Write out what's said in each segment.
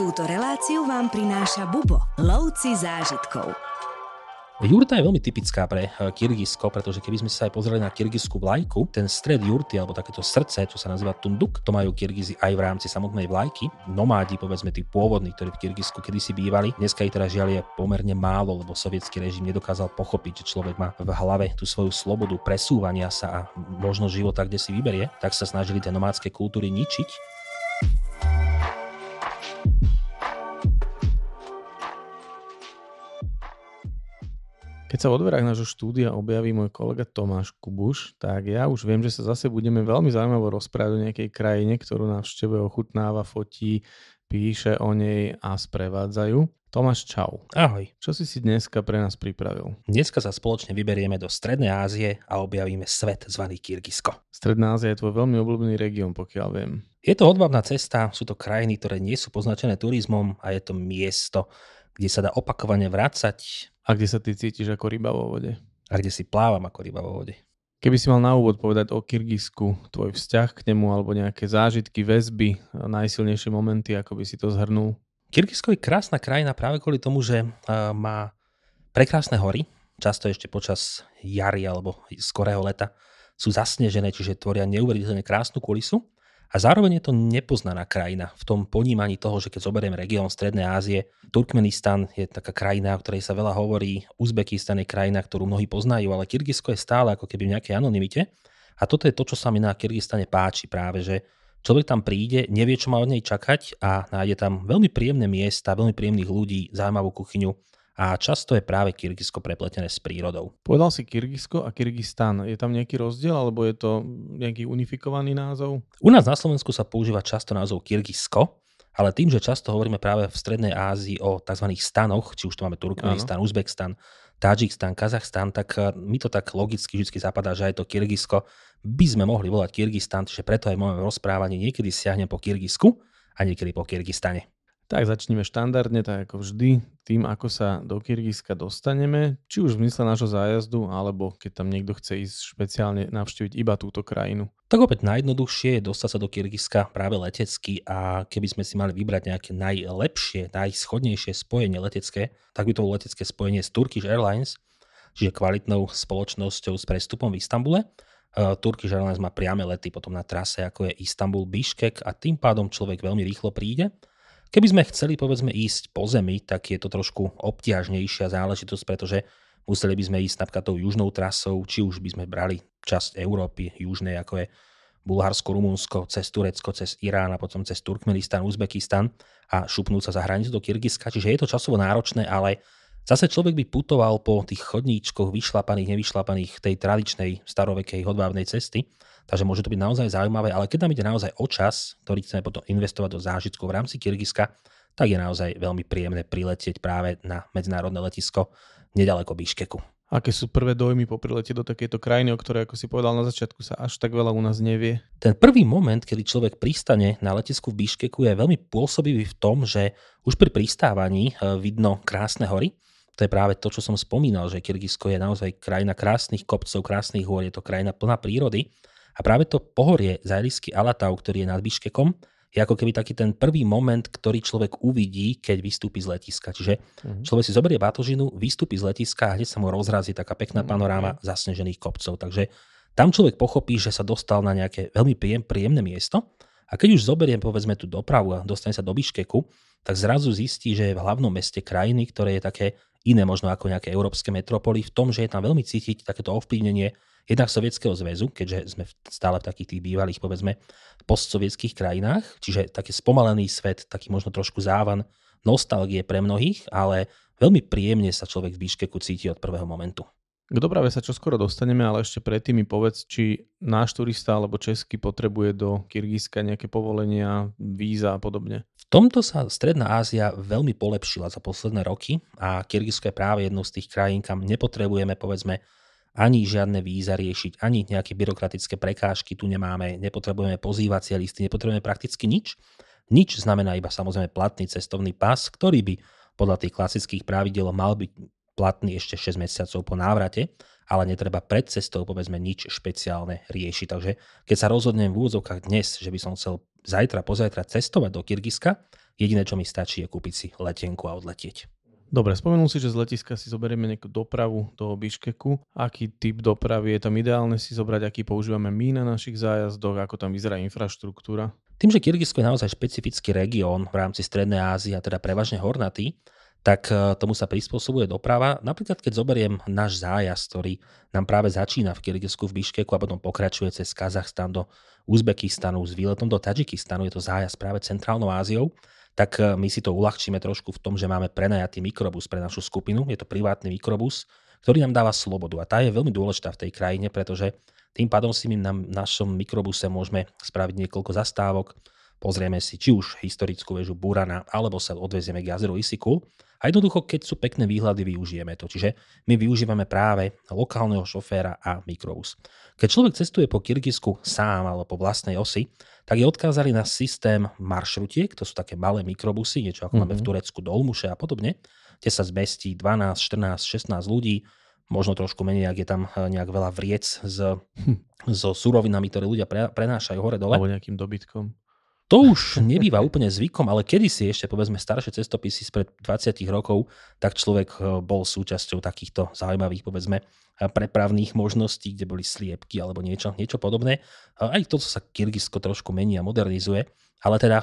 Túto reláciu vám prináša Bubo, lovci zážitkov. Jurta je veľmi typická pre eh, Kyrgyzsko, pretože keby sme sa aj pozreli na kyrgyzskú vlajku, ten stred jurty alebo takéto srdce, čo sa nazýva tunduk, to majú Kyrgyzi aj v rámci samotnej vlajky. Nomádi, povedzme tí pôvodní, ktorí v Kyrgyzsku kedysi bývali, dneska ich teda žiaľ je pomerne málo, lebo sovietský režim nedokázal pochopiť, že človek má v hlave tú svoju slobodu presúvania sa a možnosť života, kde si vyberie, tak sa snažili tie nomádske kultúry ničiť Keď sa v odverách nášho štúdia objaví môj kolega Tomáš Kubuš, tak ja už viem, že sa zase budeme veľmi zaujímavo rozprávať o nejakej krajine, ktorú navštevuje, ochutnáva, fotí, píše o nej a sprevádzajú. Tomáš, čau. Ahoj. Čo si si dneska pre nás pripravil? Dneska sa spoločne vyberieme do Strednej Ázie a objavíme svet zvaný Kyrgyzsko. Stredná Ázia je tvoj veľmi obľúbený región, pokiaľ viem. Je to odbavná cesta, sú to krajiny, ktoré nie sú poznačené turizmom a je to miesto, kde sa dá opakovane vrácať a kde sa ty cítiš ako ryba vo vode? A kde si plávam ako ryba vo vode. Keby si mal na úvod povedať o Kyrgyzsku, tvoj vzťah k nemu alebo nejaké zážitky, väzby, najsilnejšie momenty, ako by si to zhrnul? Kyrgyzsko je krásna krajina práve kvôli tomu, že má prekrásne hory, často ešte počas jary alebo skorého leta sú zasnežené, čiže tvoria neuveriteľne krásnu kulisu. A zároveň je to nepoznaná krajina v tom ponímaní toho, že keď zoberiem región Strednej Ázie, Turkmenistan je taká krajina, o ktorej sa veľa hovorí, Uzbekistan je krajina, ktorú mnohí poznajú, ale Kyrgyzsko je stále ako keby v nejakej anonimite. A toto je to, čo sa mi na Kyrgyzstane páči práve, že človek tam príde, nevie, čo má od nej čakať a nájde tam veľmi príjemné miesta, veľmi príjemných ľudí, zaujímavú kuchyňu a často je práve Kyrgyzsko prepletené s prírodou. Povedal si Kyrgyzsko a Kyrgyzstan. Je tam nejaký rozdiel alebo je to nejaký unifikovaný názov? U nás na Slovensku sa používa často názov Kyrgyzsko, ale tým, že často hovoríme práve v Strednej Ázii o tzv. stanoch, či už tu máme Turkmenistan, Uzbekistan, Tadžikstan, Kazachstan, tak eh, mi to tak logicky vždy zapadá, že aj to Kyrgyzsko by sme mohli volať Kyrgyzstan, čiže preto aj v mojom rozprávaní niekedy siahnem po Kyrgyzsku a niekedy po Kyrgyzstane. Tak začneme štandardne, tak ako vždy, tým, ako sa do Kyrgyzska dostaneme, či už v zmysle nášho zájazdu, alebo keď tam niekto chce ísť špeciálne navštíviť iba túto krajinu. Tak opäť najjednoduchšie je dostať sa do Kyrgyzska práve letecky a keby sme si mali vybrať nejaké najlepšie, najschodnejšie spojenie letecké, tak by to bolo letecké spojenie s Turkish Airlines, čiže kvalitnou spoločnosťou s prestupom v Istambule. Uh, Turkish Airlines má priame lety potom na trase, ako je Istanbul, Biškek a tým pádom človek veľmi rýchlo príde Keby sme chceli povedzme ísť po zemi, tak je to trošku obťažnejšia záležitosť, pretože museli by sme ísť napríklad tou južnou trasou, či už by sme brali časť Európy južnej, ako je Bulharsko, Rumunsko, cez Turecko, cez Irán a potom cez Turkmenistan, Uzbekistan a šupnúť sa za hranicu do Kyrgyzska. Čiže je to časovo náročné, ale zase človek by putoval po tých chodníčkoch vyšlapaných, nevyšlapaných tej tradičnej starovekej hodvábnej cesty Takže môže to byť naozaj zaujímavé, ale keď nám ide naozaj o čas, ktorý chceme potom investovať do zážitkov v rámci Kyrgyzska, tak je naozaj veľmi príjemné priletieť práve na medzinárodné letisko nedaleko Biškeku. Aké sú prvé dojmy po prilete do takejto krajiny, o ktorej, ako si povedal na začiatku, sa až tak veľa u nás nevie? Ten prvý moment, kedy človek pristane na letisku v Biškeku, je veľmi pôsobivý v tom, že už pri pristávaní e, vidno krásne hory. To je práve to, čo som spomínal, že Kyrgyzsko je naozaj krajina krásnych kopcov, krásnych hôr, je to krajina plná prírody a práve to pohorie Zajlisky Alatau, ktorý je nad Biškekom, je ako keby taký ten prvý moment, ktorý človek uvidí, keď vystúpi z letiska. Čiže mm-hmm. človek si zoberie batožinu, vystúpi z letiska a hneď sa mu rozrazí taká pekná mm-hmm. panoráma zasnežených kopcov. Takže tam človek pochopí, že sa dostal na nejaké veľmi príjem, príjemné miesto a keď už zoberiem povedzme tú dopravu a dostane sa do Biškeku, tak zrazu zistí, že je v hlavnom meste krajiny, ktoré je také iné možno ako nejaké európske metropoly, v tom, že je tam veľmi cítiť takéto ovplyvnenie jednak Sovietskeho zväzu, keďže sme stále v takých tých bývalých, povedzme, postsovietských krajinách, čiže taký spomalený svet, taký možno trošku závan nostalgie pre mnohých, ale veľmi príjemne sa človek v Biškeku cíti od prvého momentu. K doprave sa čoskoro dostaneme, ale ešte predtým mi povedz, či náš turista alebo český potrebuje do Kyrgyzska nejaké povolenia, víza a podobne. V tomto sa Stredná Ázia veľmi polepšila za posledné roky a Kyrgyzsko je práve jednou z tých krajín, kam nepotrebujeme povedzme ani žiadne víza riešiť, ani nejaké byrokratické prekážky tu nemáme, nepotrebujeme pozývacie listy, nepotrebujeme prakticky nič. Nič znamená iba samozrejme platný cestovný pas, ktorý by podľa tých klasických pravidel mal byť platný ešte 6 mesiacov po návrate, ale netreba pred cestou povedzme nič špeciálne riešiť. Takže keď sa rozhodnem v úvodzovkách dnes, že by som chcel zajtra, pozajtra cestovať do Kyrgyzska, Jediné, čo mi stačí, je kúpiť si letenku a odletieť. Dobre, spomenul si, že z letiska si zoberieme nejakú dopravu do Biškeku. Aký typ dopravy je tam ideálne si zobrať, aký používame my na našich zájazdoch, ako tam vyzerá infraštruktúra? Tým, že Kyrgyzsko je naozaj špecifický región v rámci Strednej Ázie a teda prevažne hornatý, tak e, tomu sa prispôsobuje doprava. Napríklad, keď zoberiem náš zájazd, ktorý nám práve začína v Kyrgyzsku v Biškeku a potom pokračuje cez Kazachstan do Uzbekistanu s výletom do Tadžikistanu, je to zájazd práve Centrálnou Áziou, tak e, my si to uľahčíme trošku v tom, že máme prenajatý mikrobus pre našu skupinu. Je to privátny mikrobus, ktorý nám dáva slobodu. A tá je veľmi dôležitá v tej krajine, pretože tým pádom si my na našom mikrobuse môžeme spraviť niekoľko zastávok, pozrieme si či už historickú väžu Burana, alebo sa odvezieme k jazeru Isiku. A jednoducho, keď sú pekné výhľady, využijeme to. Čiže my využívame práve lokálneho šoféra a mikrobus. Keď človek cestuje po Kyrgyzsku sám alebo po vlastnej osi, tak je odkázaný na systém maršrutiek, to sú také malé mikrobusy, niečo ako mm-hmm. máme v mhm. Turecku Dolmuše a podobne, kde sa zmestí 12, 14, 16 ľudí, možno trošku menej, ak je tam eh, nejak veľa vriec s, hm. so surovinami, ktoré ľudia pre, prenášajú hore-dole. Alebo nejakým dobytkom. To už nebýva úplne zvykom, ale kedysi ešte povedzme staršie cestopisy spred 20 rokov, tak človek eh, bol súčasťou takýchto zaujímavých povedzme eh, prepravných možností, kde boli sliepky alebo niečo, niečo podobné. Aj to, sa Kyrgyzsko trošku mení a modernizuje, ale teda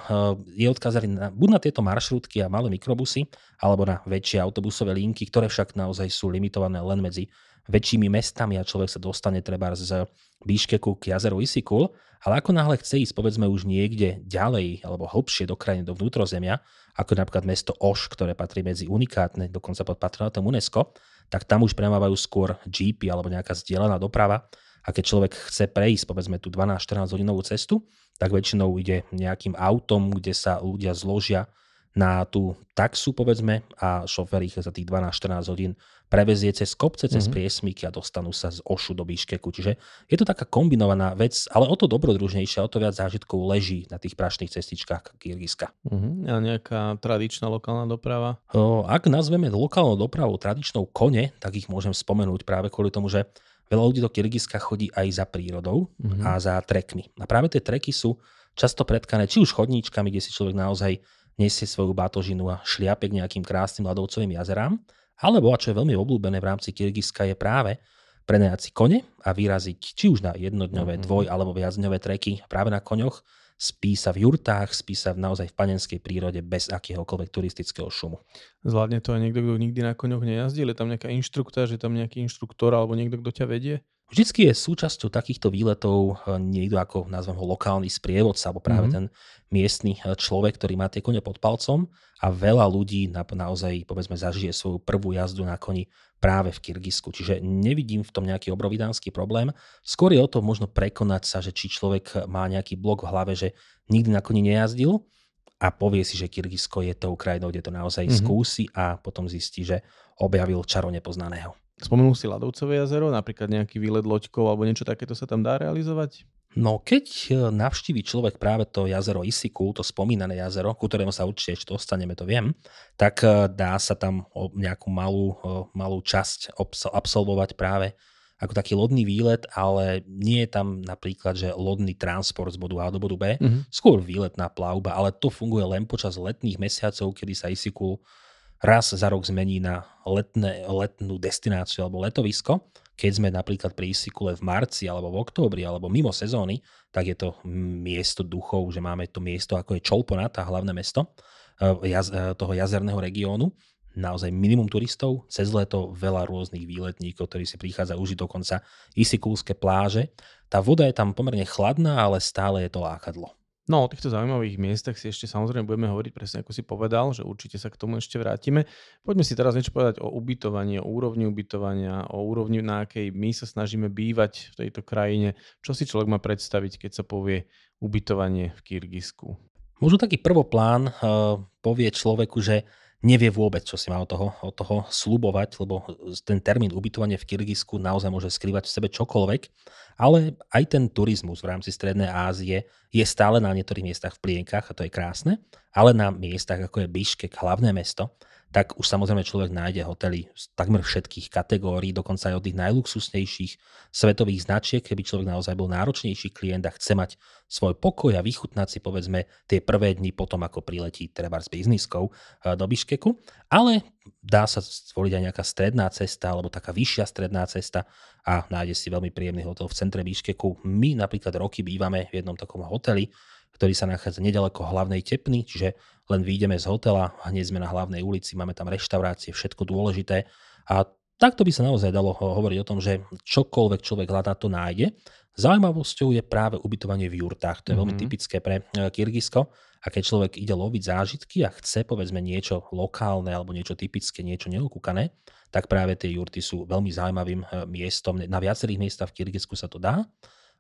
je odkázaný na, buď na tieto maršrutky a malé mikrobusy, alebo na väčšie autobusové linky, ktoré však naozaj sú limitované len medzi väčšími mestami a človek sa dostane treba z Bíškeku k jazeru Isikul, ale ako náhle chce ísť povedzme už niekde ďalej alebo hlbšie do krajiny, do vnútrozemia, ako napríklad mesto Oš, ktoré patrí medzi unikátne, dokonca pod patronátom UNESCO, tak tam už premávajú skôr jeepy alebo nejaká zdieľaná doprava, a keď človek chce prejsť povedzme tú 12-14 hodinovú cestu, tak väčšinou ide nejakým autom, kde sa ľudia zložia na tú taxu, povedzme, a šofér ich za tých 12-14 hodín prevezie cez kopce, cez mm-hmm. priesmyky a dostanú sa z Ošu do Biškeku. Čiže je to taká kombinovaná vec, ale o to dobrodružnejšia, o to viac zážitkov leží na tých prašných cestičkách Kyrgyzska. Mm-hmm. A nejaká tradičná lokálna doprava? O, ak nazveme lokálnou dopravou tradičnou kone, tak ich môžem spomenúť práve kvôli tomu, že Veľa ľudí do Kyrgyzska chodí aj za prírodou mm-hmm. a za trekmi. A práve tie treky sú často predkané či už chodníčkami, kde si človek naozaj nesie svoju batožinu a šliape k nejakým krásnym ľadovcovým jazerám, alebo, a čo je veľmi obľúbené v rámci Kyrgyzska, je práve prenajať si kone a vyraziť či už na jednodňové, mm-hmm. dvoj alebo viacdňové treky práve na koňoch spí sa v jurtách, spí sa naozaj v panenskej prírode bez akéhokoľvek turistického šumu. Zvládne to aj niekto, kto nikdy na koňoch nejazdil? Je tam nejaká inštruktáž, je tam nejaký inštruktor alebo niekto, kto ťa vedie? Vždycky je súčasťou takýchto výletov eh, niekto ako, nazvem ho, lokálny sprievodca, alebo práve mm-hmm. ten miestny eh, človek, ktorý má tie kone pod palcom a veľa ľudí na, naozaj, povedzme, zažije svoju prvú jazdu na koni práve v Kyrgyzsku. Čiže nevidím v tom nejaký obrovidánsky problém. Skôr je o to možno prekonať sa, že či človek má nejaký blok v hlave, že nikdy na koni nejazdil a povie si, že Kyrgyzsko je tou krajinou, kde to naozaj mm-hmm. skúsi a potom zistí, že objavil čaro nepoznaného. Spomenul si Ladovcové jazero, napríklad nejaký výlet loďkov alebo niečo takéto sa tam dá realizovať? No keď e, navštíví človek práve to jazero Isiku, to spomínané jazero, ku ktorému sa určite ešte dostaneme, to viem, tak e, dá sa tam nejakú malú, e, malú časť absolvovať práve ako taký lodný výlet, ale nie je tam napríklad, že lodný transport z bodu A do bodu B, mm-hmm. skôr výletná plavba, ale to funguje len počas letných mesiacov, kedy sa Isiku raz za rok zmení na letné, letnú destináciu alebo letovisko. Keď sme napríklad pri Isikule v marci alebo v októbri alebo mimo sezóny, tak je to miesto duchov, že máme to miesto ako je Čolponat, tá hlavné mesto eh, eh, toho jazerného regiónu. Naozaj minimum turistov, cez leto veľa rôznych výletníkov, ktorí si prichádzajú užiť dokonca isikulské pláže. Tá voda je tam pomerne chladná, ale stále je to lákadlo. No o týchto zaujímavých miestach si ešte samozrejme budeme hovoriť presne ako si povedal, že určite sa k tomu ešte vrátime. Poďme si teraz niečo povedať o ubytovaní, o úrovni ubytovania, o úrovni, na akej my sa snažíme bývať v tejto krajine. Čo si človek má predstaviť, keď sa povie ubytovanie v Kyrgyzsku? Možno taký prvoplán uh, povie človeku, že nevie vôbec, čo si má od toho, od toho slubovať, lebo ten termín ubytovanie v Kyrgyzsku naozaj môže skrývať v sebe čokoľvek, ale aj ten turizmus v rámci Strednej Ázie je stále na niektorých miestach v plienkach a to je krásne, ale na miestach ako je Biškek, hlavné mesto, tak už samozrejme človek nájde hotely z takmer všetkých kategórií, dokonca aj od tých najluxusnejších svetových značiek, keby človek naozaj bol náročnejší klient a chce mať svoj pokoj a vychutnať si povedzme tie prvé dni potom, ako priletí treba s bizniskou eh, do Biškeku. Ale dá sa zvoliť aj nejaká stredná cesta alebo taká vyššia stredná cesta a nájde si veľmi príjemný hotel v centre Biškeku. My napríklad roky bývame v jednom takom hoteli, ktorý sa nachádza nedaleko hlavnej tepny, čiže len vyjdeme z hotela, hneď sme na hlavnej ulici, máme tam reštaurácie, všetko dôležité a takto by sa naozaj dalo hovoriť o tom, že čokoľvek človek hľadá, to nájde. Zaujímavosťou je práve ubytovanie v jurtách. To je mm-hmm. veľmi mhm. typické pre e, Kyrgyzsko. A keď človek ide loviť zážitky a chce povedzme niečo lokálne alebo niečo typické, niečo neokúkané, tak práve tie jurty sú veľmi zaujímavým e, miestom. Na viacerých miestach v Kyrgyzsku sa to dá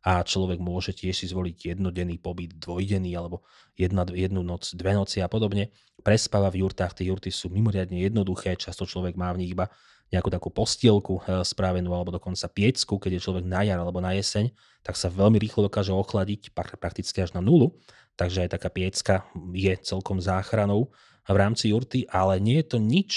a človek môže tiež si zvoliť jednodenný pobyt, dvojdenný alebo jedna, jednu noc, dve noci a podobne. Prespáva v jurtách, tie jurty sú mimoriadne jednoduché, často človek má v nich iba nejakú takú postielku e, spravenú alebo dokonca piecku, keď je človek na jar alebo na jeseň, tak sa veľmi rýchlo dokáže ochladiť, prakticky až na nulu. Takže aj taká piecka je celkom záchranou v rámci jurty, ale nie je to nič,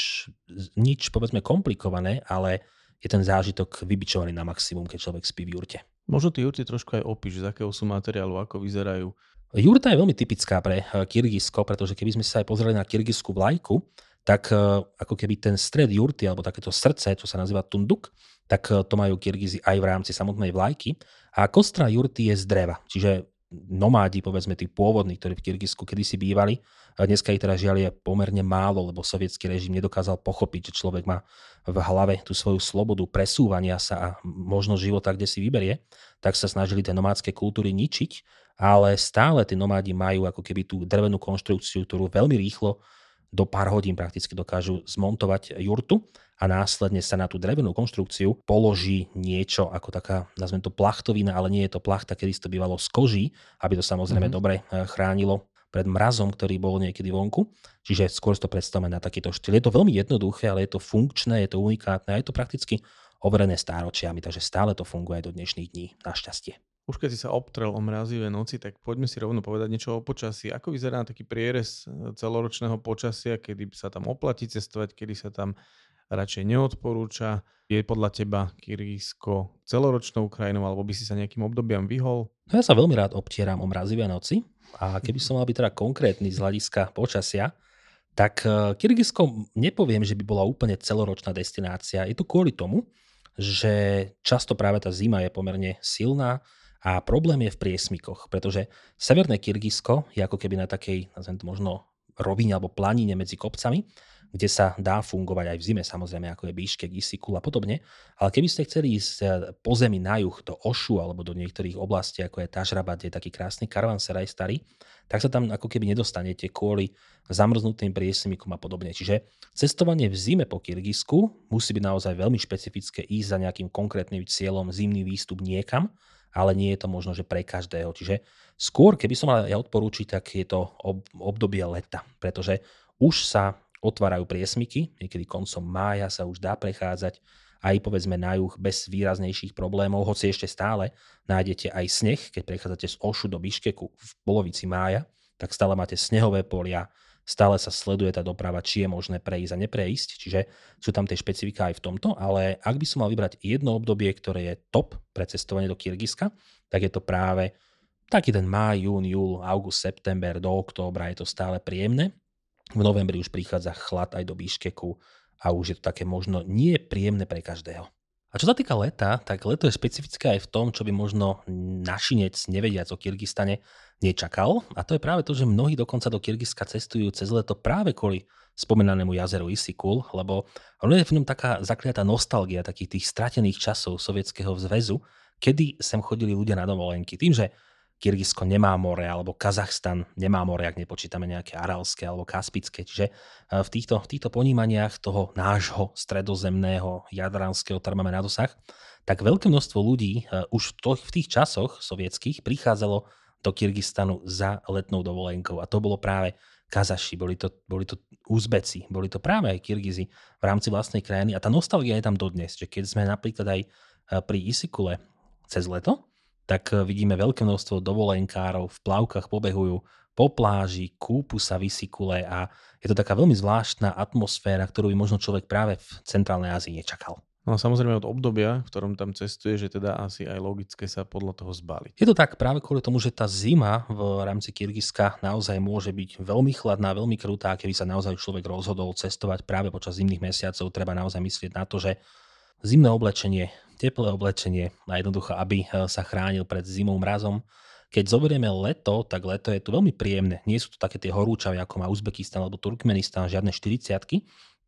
nič povedzme komplikované, ale je ten zážitok vybičovaný na maximum, keď človek spí v jurte. Možno tie jurty trošku aj opíš, z akého sú materiálu, ako vyzerajú. Jurta je veľmi typická pre eh, Kyrgyzsko, pretože keby sme sa aj pozreli na kyrgyzskú vlajku, tak eh, ako keby ten stred jurty, alebo takéto srdce, čo sa nazýva tunduk, tak eh, to majú Kyrgyzi aj v rámci samotnej vlajky. A kostra jurty je z dreva, čiže nomádi, povedzme tí pôvodní, ktorí v Kyrgyzsku kedysi bývali. Dneska ich teda žiaľ je pomerne málo, lebo sovietský režim nedokázal pochopiť, že človek má v hlave tú svoju slobodu presúvania sa a možnosť života, kde si vyberie, tak sa snažili tie nomádske kultúry ničiť, ale stále tí nomádi majú ako keby tú drevenú konštrukciu, ktorú veľmi rýchlo do pár hodín prakticky dokážu zmontovať jurtu a následne sa na tú drevenú konštrukciu položí niečo ako taká, nazvem to plachtovina, ale nie je to plachta, kedy to bývalo z koží, aby to samozrejme mm-hmm. dobre eh, chránilo pred mrazom, ktorý bol niekedy vonku. Čiže skôr to predstavme na takýto štýl. Je to veľmi jednoduché, ale je to funkčné, je to unikátne a je to prakticky overené stáročiami, takže stále to funguje aj do dnešných dní, našťastie. Už keď si sa obtrel o mrazivé noci, tak poďme si rovno povedať niečo o počasí. Ako vyzerá taký prierez eh, celoročného počasia, kedy sa tam oplatí cestovať, kedy sa tam radšej neodporúča. Je podľa teba Kyrgyzsko celoročnou krajinou, alebo by si sa nejakým obdobiam vyhol? No ja sa veľmi rád obtieram o mrazivé noci a keby som mal byť teda konkrétny z hľadiska počasia, tak e, Kyrgyzsko nepoviem, že by bola úplne celoročná destinácia. Je to kvôli tomu, že často práve tá zima je pomerne silná a problém je v priesmikoch, pretože severné Kyrgyzsko je ako keby na takej, nazvem možno rovine alebo planine medzi kopcami kde sa dá fungovať aj v zime, samozrejme, ako je Bíškek, Isikul a podobne. Ale keby ste chceli ísť eh, po zemi na juh do Ošu alebo do niektorých oblastí, ako je Tažrabat, je taký krásny karavanseraj starý, tak sa tam ako keby nedostanete kvôli zamrznutým priesmykom a podobne. Čiže cestovanie v zime po Kyrgyzsku musí byť naozaj veľmi špecifické ísť za nejakým konkrétnym cieľom zimný výstup niekam, ale nie je to možno, že pre každého. Čiže skôr, keby som mal ja odporúčiť, tak je to obdobie leta, pretože už sa otvárajú priesmiky, niekedy koncom mája sa už dá prechádzať aj povedzme na juh bez výraznejších problémov, hoci ešte stále nájdete aj sneh, keď prechádzate z Ošu do Biškeku v polovici mája, tak stále máte snehové polia, stále sa sleduje tá doprava, či je možné prejsť a neprejsť, čiže sú tam tie špecifika aj v tomto, ale ak by som mal vybrať jedno obdobie, ktoré je top pre cestovanie do Kyrgyzska, tak je to práve taký ten máj, jún, júl, august, september do októbra je to stále príjemné v novembri už prichádza chlad aj do Biškeku a už je to také možno nie príjemné pre každého. A čo sa týka leta, tak leto je špecifické aj v tom, čo by možno našinec nevediac o Kyrgyzstane nečakal. A to je práve to, že mnohí dokonca do Kyrgyzska cestujú cez leto práve kvôli spomínanému jazeru Isikul, lebo ono je v ňom taká zakliatá nostalgia takých tých stratených časov Sovietskeho zväzu, kedy sem chodili ľudia na dovolenky. Tým, že Kyrgyzsko nemá more, alebo Kazachstan nemá more, ak nepočítame nejaké aralské alebo kaspické. Čiže e, v týchto, v týchto ponímaniach toho nášho stredozemného jadranského, ktoré máme na dosah, tak veľké množstvo ľudí e, už v tých časoch sovietských prichádzalo do Kyrgyzstanu za letnou dovolenkou. A to bolo práve Kazaši, boli to, boli to Uzbeci, boli to práve aj Kyrgyzi v rámci vlastnej krajiny. A tá nostalgia je tam dodnes, že keď sme napríklad aj e, pri Isikule cez leto, tak eh, vidíme veľké množstvo dovolenkárov v plavkách pobehujú po pláži, kúpu sa vysikule a je to taká veľmi zvláštna atmosféra, ktorú by možno človek práve v centrálnej Ázii nečakal. No a samozrejme od obdobia, v ktorom tam cestuje, že teda asi aj logické sa podľa toho zbaliť. Je to tak práve kvôli tomu, že tá zima v rámci Kyrgyzska naozaj môže byť veľmi chladná, veľmi krutá. Keby sa naozaj človek rozhodol cestovať práve počas zimných mesiacov, treba naozaj myslieť na to, že zimné oblečenie, teplé oblečenie a jednoducho, aby eh, sa chránil pred zimou, mrazom. Keď zoberieme leto, tak leto je tu veľmi príjemné. Nie sú to také tie horúčavy, ako má Uzbekistan alebo Turkmenistan, žiadne 40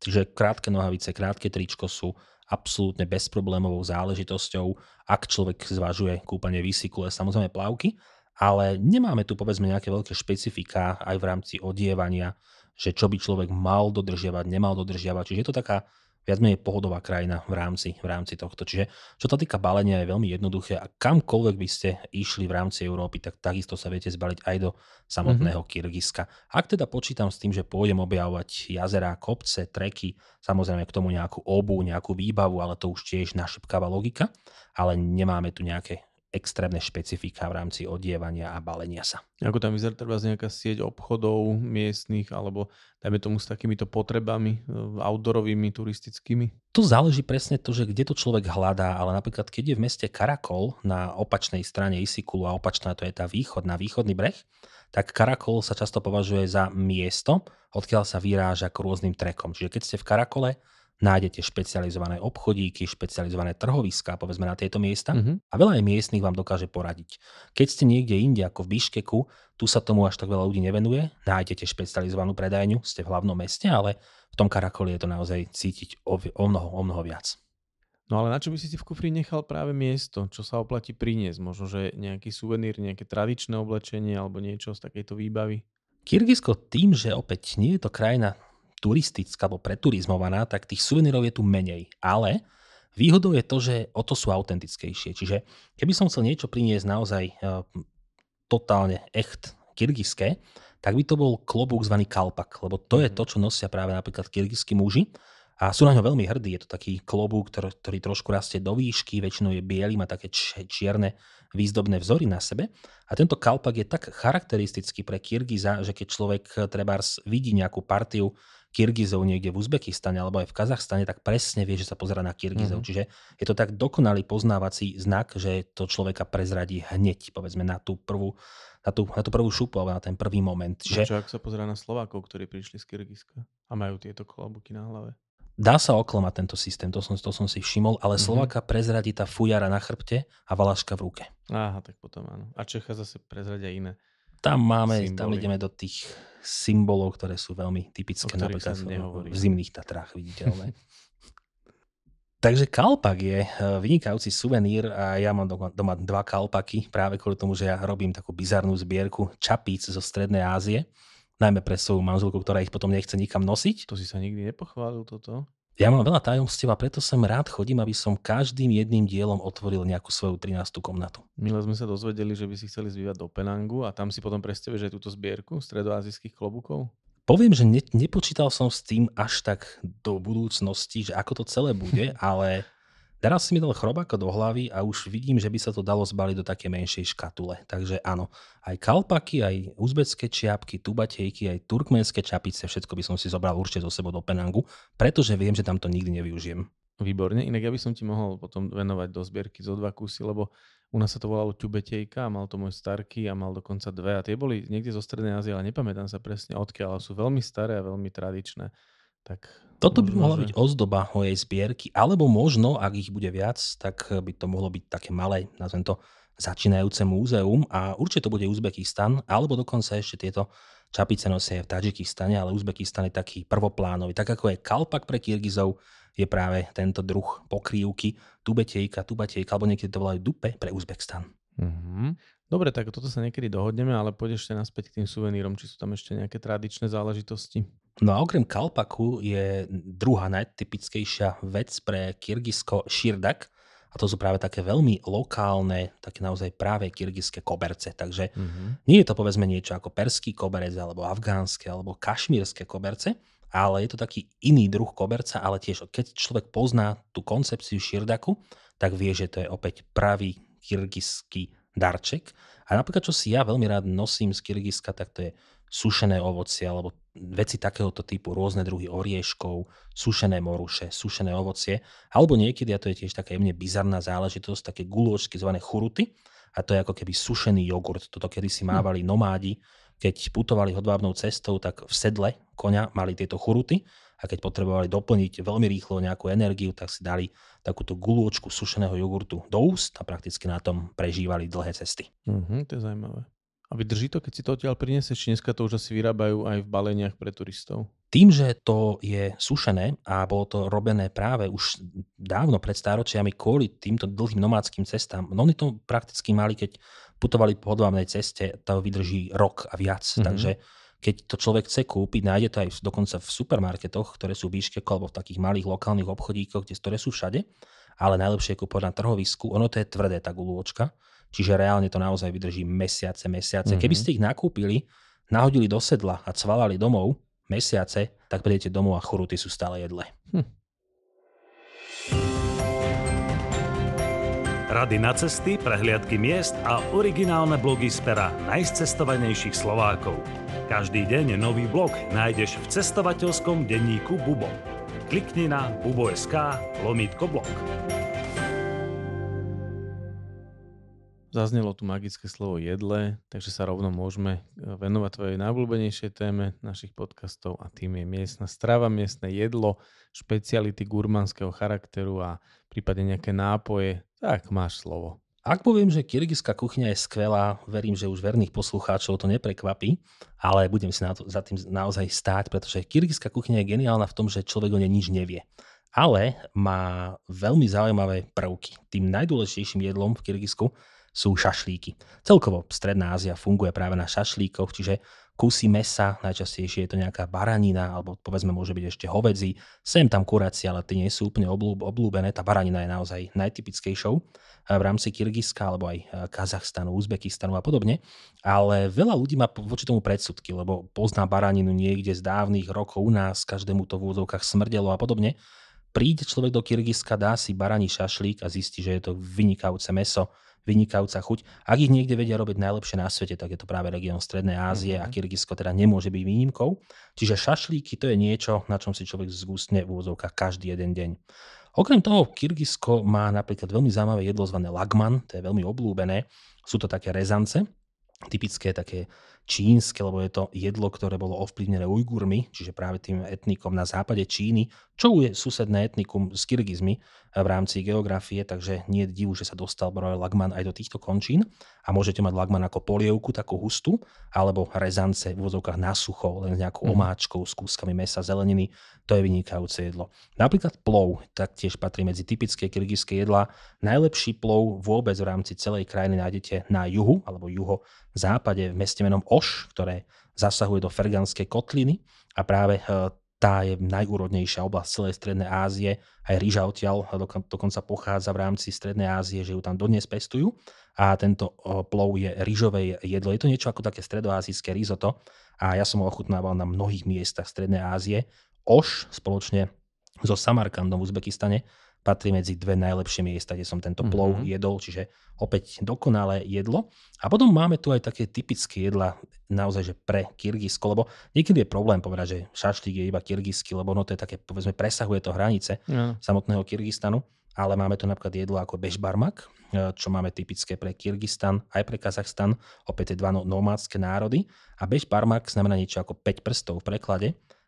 Čiže krátke nohavice, krátke tričko sú absolútne bezproblémovou záležitosťou, ak človek zvažuje kúpanie výsikule, samozrejme plavky, ale nemáme tu povedzme nejaké veľké špecifika aj v rámci odievania, že čo by človek mal dodržiavať, nemal dodržiavať. Čiže je to taká viac menej pohodová krajina v rámci, v rámci tohto. Čiže čo sa týka balenia je veľmi jednoduché a kamkoľvek by ste išli v rámci Európy, tak takisto sa viete zbaliť aj do samotného mm-hmm. Kyrgyzska. Ak teda počítam s tým, že pôjdem objavovať jazera, kopce, treky, samozrejme k tomu nejakú obu, nejakú výbavu, ale to už tiež našepkáva logika, ale nemáme tu nejaké extrémne špecifika v rámci odievania a balenia sa. Ako tam vyzerá treba nejaká sieť obchodov miestnych alebo dajme tomu s takýmito potrebami e, outdoorovými, turistickými? Tu záleží presne to, že kde to človek hľadá, ale napríklad keď je v meste Karakol na opačnej strane Isikulu a opačná to je tá východ na východný breh, tak Karakol sa často považuje za miesto, odkiaľ sa vyráža k rôznym trekom. Čiže keď ste v Karakole, nájdete špecializované obchodíky, špecializované trhoviská, povedzme na tieto miesta uh-huh. a veľa aj miestnych vám dokáže poradiť. Keď ste niekde inde ako v Biškeku, tu sa tomu až tak veľa ľudí nevenuje, nájdete špecializovanú predajňu, ste v hlavnom meste, ale v tom Karakoli je to naozaj cítiť o, o, mnoho, o mnoho viac. No ale na čo by si si v kufri nechal práve miesto? Čo sa oplatí priniesť? Možno, že nejaký suvenír, nejaké tradičné oblečenie alebo niečo z takejto výbavy? Kyrgyzsko tým, že opäť nie je to krajina turistická alebo preturizmovaná, tak tých suvenírov je tu menej. Ale výhodou je to, že o to sú autentickejšie. Čiže keby som chcel niečo priniesť naozaj uh, totálne echt kyrgyzské, tak by to bol klobúk zvaný kalpak, lebo to je mhm. to, čo nosia práve napríklad kyrgyzskí muži. A sú na ňo veľmi hrdí. Je to taký klobúk, ktorý, ktorý trošku rastie do výšky, väčšinou je biely, má také čierne výzdobné vzory na sebe. A tento kalpak je tak charakteristický pre Kyrgyza, že keď človek trebárs vidí nejakú partiu Kyrgyzov niekde v Uzbekistane alebo aj v Kazachstane, tak presne vie, že sa pozera na Kyrgyzov. Mm-hmm. Čiže je to tak dokonalý poznávací znak, že to človeka prezradí hneď, povedzme, na tú prvú, na tú, na tú prvú šupu alebo na ten prvý moment. Že... čo ak sa pozera na Slovákov, ktorí prišli z Kyrgyzska a majú tieto klobuky na hlave? Dá sa oklamať tento systém, to som, to som si všimol, ale mm-hmm. Slováka prezradí tá fujara na chrbte a valaška v ruke. Aha, tak potom áno. A Čecha zase prezradia iné. Tam máme, Symboly. tam ideme do tých symbolov, ktoré sú veľmi typické napríklad v zimných Tatrách viditeľné. Takže kalpak je eh, vynikajúci suvenír a ja mám doma dva kalpaky práve kvôli tomu, že ja robím takú bizarnú zbierku čapíc zo Strednej Ázie, najmä pre svoju manželku, ktorá ich potom nechce nikam nosiť. To si sa nikdy nepochválil toto? Ja mám veľa tajomstiev a preto sem rád chodím, aby som každým jedným dielom otvoril nejakú svoju 13. komnatu. Milé sme sa dozvedeli, že by si chceli zvývať do Penangu a tam si potom predstavíš aj túto zbierku stredoazijských klobúkov? Poviem, že ne, nepočítal som s tým až tak do budúcnosti, že ako to celé bude, ale Teraz si mi dal chrobáko do hlavy a už vidím, že by sa to dalo zbaliť do také menšej škatule. Takže áno, aj kalpaky, aj uzbecké čiapky, tubatejky, aj turkmenské čapice, všetko by som si zobral určite zo sebou do Penangu, pretože viem, že tam to nikdy nevyužijem. Výborne, inak ja by som ti mohol potom venovať do zbierky zo dva kusy, lebo u nás sa to volalo tubetejka, mal to môj starky a mal dokonca dve a tie boli niekde zo Strednej Ázie, ale nepamätám sa presne odkiaľ, sú veľmi staré a veľmi tradičné. Tak toto by mohla byť ozdoba mojej zbierky, alebo možno, ak ich bude viac, tak by to mohlo byť také malé, nazvem to, začínajúce múzeum a určite to bude Uzbekistan, alebo dokonca ešte tieto čapice nosia v Tadžikistane, ale Uzbekistan je taký prvoplánový. Tak ako je kalpak pre Kyrgyzov, je práve tento druh pokrývky, tubetejka, tubatejka, alebo niekedy to volajú dupe pre Uzbekistan. Mm-hmm. Dobre, tak toto sa niekedy dohodneme, ale poď ešte naspäť k tým suvenírom, či sú tam ešte nejaké tradičné záležitosti. No a okrem kalpaku je druhá najtypickejšia vec pre Kyrgyzsko širdak. A to sú práve také veľmi lokálne, také naozaj práve kyrgyzské koberce. Takže mm-hmm. nie je to povedzme niečo ako perský koberec, alebo afgánske, alebo kašmírske koberce, ale je to taký iný druh koberca, ale tiež keď človek pozná tú koncepciu širdaku, tak vie, že to je opäť pravý kyrgyzský darček A napríklad, čo si ja veľmi rád nosím z Kyrgyzska, tak to je sušené ovocie alebo veci takéhoto typu, rôzne druhy orieškov, sušené moruše, sušené ovocie, alebo niekedy, a to je tiež taká jemne bizarná záležitosť, také gulôčky zvané churuty, a to je ako keby sušený jogurt. Toto kedy si hm. mávali nomádi, keď putovali hodvábnou cestou, tak v sedle konia mali tieto churuty a keď potrebovali doplniť veľmi rýchlo nejakú energiu, tak si dali takúto gulôčku sušeného jogurtu do úst a prakticky na tom prežívali dlhé cesty. Uh-huh, to je zaujímavé. A vydrží to, keď si to odtiaľ prinesieš, či dneska to už asi vyrábajú aj v baleniach pre turistov? Tým, že to je sušené a bolo to robené práve už dávno pred stáročiami kvôli týmto dlhým nomádským cestám, no oni to prakticky mali, keď putovali po hodvábnej ceste, to vydrží rok a viac. Mm-hmm. Takže keď to človek chce kúpiť, nájde to aj dokonca v supermarketoch, ktoré sú v Bíškeku alebo v takých malých lokálnych obchodíkoch, ktoré sú všade, ale najlepšie je kúpovať na trhovisku. Ono to je tvrdé, tá gulôčka Čiže reálne to naozaj vydrží mesiace, mesiace. Mm-hmm. Keby ste ich nakúpili, nahodili do sedla a cvalali domov mesiace, tak prídete domov a churuty sú stále jedle. Hm. Rady na cesty, prehliadky miest a originálne blogy z pera najcestovanejších Slovákov. Každý deň nový blog nájdeš v cestovateľskom denníku Bubo. Klikni na bubo.sk lomítko blog. Zaznelo tu magické slovo jedle, takže sa rovno môžeme e, venovať tvojej najobľúbenejšej téme našich podcastov a tým je miestna strava, miestne jedlo, špeciality gurmanského charakteru a prípadne nejaké nápoje. Tak máš slovo. Ak poviem, že kyrgyzská kuchyňa je skvelá, verím, že už verných poslucháčov to neprekvapí, ale budem si na to, za tým naozaj stáť, pretože kyrgyzská kuchyňa je geniálna v tom, že človek o nej nič nevie. Ale má veľmi zaujímavé prvky. Tým najdôležitejším jedlom v Kyrgyzsku sú šašlíky. Celkovo Stredná Ázia funguje práve na šašlíkoch, čiže kusy mesa, najčastejšie je to nejaká baranina, alebo povedzme môže byť ešte hovedzí, sem tam kuraci, ale tie nie sú úplne oblúbené, tá baranina je naozaj najtypickejšou eh, v rámci Kyrgyzska, alebo aj eh, Kazachstanu, Uzbekistanu a podobne, ale veľa ľudí má voči tomu predsudky, lebo pozná baraninu niekde z dávnych rokov u nás, každému to v úzovkách smrdelo a podobne. Príde človek do Kyrgyzska, dá si baraní šašlík a zistí, že je to vynikajúce meso, vynikajúca chuť. Ak ich niekde vedia robiť najlepšie na svete, tak je to práve región Strednej Ázie mm-hmm. a. Kyrgyzsko teda nemôže byť výnimkou. Čiže šašlíky to je niečo, na čom si človek zgustne v úvozovkách každý jeden deň. Okrem toho, Kyrgyzsko má napríklad veľmi zaujímavé jedlo zvané lagman, to je veľmi oblúbené. Sú to také rezance, typické také čínske, lebo je to jedlo, ktoré bolo ovplyvnené Ujgurmi, čiže práve tým etnikom na západe Číny, čo je susedné etnikum s Kyrgyzmi v rámci geografie, takže nie je divu, že sa dostal Brojel Lagman aj do týchto končín a môžete mať Lagman ako polievku, takú hustú, alebo rezance v vozovkách na sucho, len s nejakou mm. omáčkou, s kúskami mesa, zeleniny, to je vynikajúce jedlo. Napríklad plov taktiež patrí medzi typické kyrgyzské jedlá. Najlepší plov vôbec v rámci celej krajiny nájdete na juhu alebo juho západe v meste menom Oš, ktoré zasahuje do Ferganskej kotliny a práve e, tá je najúrodnejšia oblasť celej Strednej Ázie. Aj rýža odtiaľ dokonca pochádza v rámci Strednej Ázie, že ju tam dodnes pestujú. A tento e, plov je rýžové jedlo. Je to niečo ako také stredoázijské risotto a ja som ho ochutnával na mnohých miestach Strednej Ázie. Oš spoločne so Samarkandom v Uzbekistane patrí medzi dve najlepšie miesta, kde som tento plov mm-hmm. jedol, čiže opäť dokonalé jedlo. A potom máme tu aj také typické jedla naozaj, že pre Kyrgyzsko, lebo niekedy je problém povedať, že šaštík je iba kyrgyzský, lebo no to je také, povedzme, presahuje to hranice mm. samotného Kyrgyzstanu, ale máme tu napríklad jedlo ako bežbarmak, e, čo máme typické pre Kyrgyzstan, aj pre Kazachstan, opäť tie dva no, nomádske národy. A bežbarmak znamená niečo ako 5 prstov v preklade